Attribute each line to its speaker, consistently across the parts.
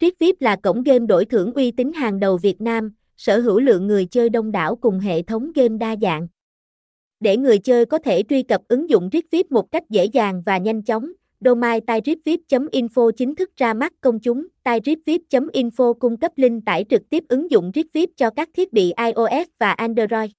Speaker 1: Triết VIP là cổng game đổi thưởng uy tín hàng đầu Việt Nam, sở hữu lượng người chơi đông đảo cùng hệ thống game đa dạng. Để người chơi có thể truy cập ứng dụng Triết VIP một cách dễ dàng và nhanh chóng, domain tairitvip.info chính thức ra mắt công chúng. tairitvip.info cung cấp link tải trực tiếp ứng dụng Triết VIP cho các thiết bị iOS và Android.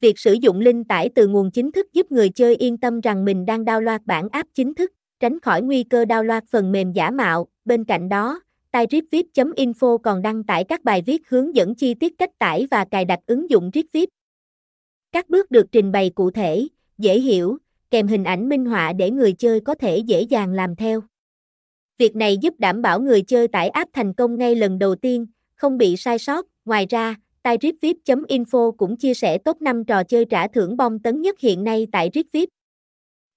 Speaker 1: Việc sử dụng link tải từ nguồn chính thức giúp người chơi yên tâm rằng mình đang download bản app chính thức, tránh khỏi nguy cơ download phần mềm giả mạo. Bên cạnh đó, TaiRipvip.info còn đăng tải các bài viết hướng dẫn chi tiết cách tải và cài đặt ứng dụng Ripvip, Các bước được trình bày cụ thể, dễ hiểu, kèm hình ảnh minh họa để người chơi có thể dễ dàng làm theo. Việc này giúp đảm bảo người chơi tải app thành công ngay lần đầu tiên, không bị sai sót. Ngoài ra, TaiRipvip.info cũng chia sẻ top 5 trò chơi trả thưởng bom tấn nhất hiện nay tại Ritvip.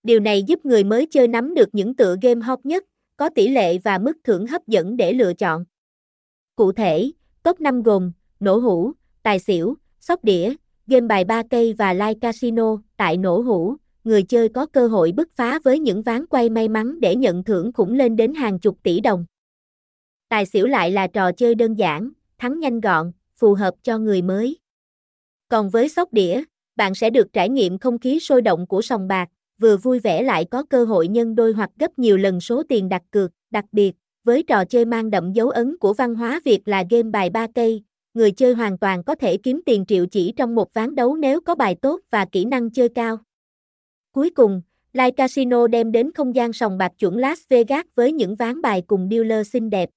Speaker 1: Điều này giúp người mới chơi nắm được những tựa game hot nhất, có tỷ lệ và mức thưởng hấp dẫn để lựa chọn. Cụ thể, top 5 gồm nổ hũ, tài xỉu, sóc đĩa, game bài 3 cây và live casino. Tại nổ hũ, người chơi có cơ hội bứt phá với những ván quay may mắn để nhận thưởng khủng lên đến hàng chục tỷ đồng. Tài xỉu lại là trò chơi đơn giản, thắng nhanh gọn, phù hợp cho người mới. Còn với sóc đĩa, bạn sẽ được trải nghiệm không khí sôi động của sòng bạc, vừa vui vẻ lại có cơ hội nhân đôi hoặc gấp nhiều lần số tiền đặt cược, đặc biệt, với trò chơi mang đậm dấu ấn của văn hóa Việt là game bài ba cây, người chơi hoàn toàn có thể kiếm tiền triệu chỉ trong một ván đấu nếu có bài tốt và kỹ năng chơi cao. Cuối cùng, Live Casino đem đến không gian sòng bạc chuẩn Las Vegas với những ván bài cùng dealer xinh đẹp.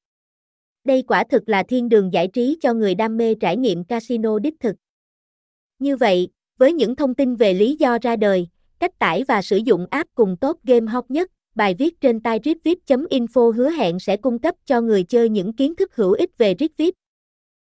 Speaker 1: Đây quả thực là thiên đường giải trí cho người đam mê trải nghiệm casino đích thực. Như vậy, với những thông tin về lý do ra đời, cách tải và sử dụng app cùng top game hot nhất, bài viết trên tairitvip.info hứa hẹn sẽ cung cấp cho người chơi những kiến thức hữu ích về Ritvip.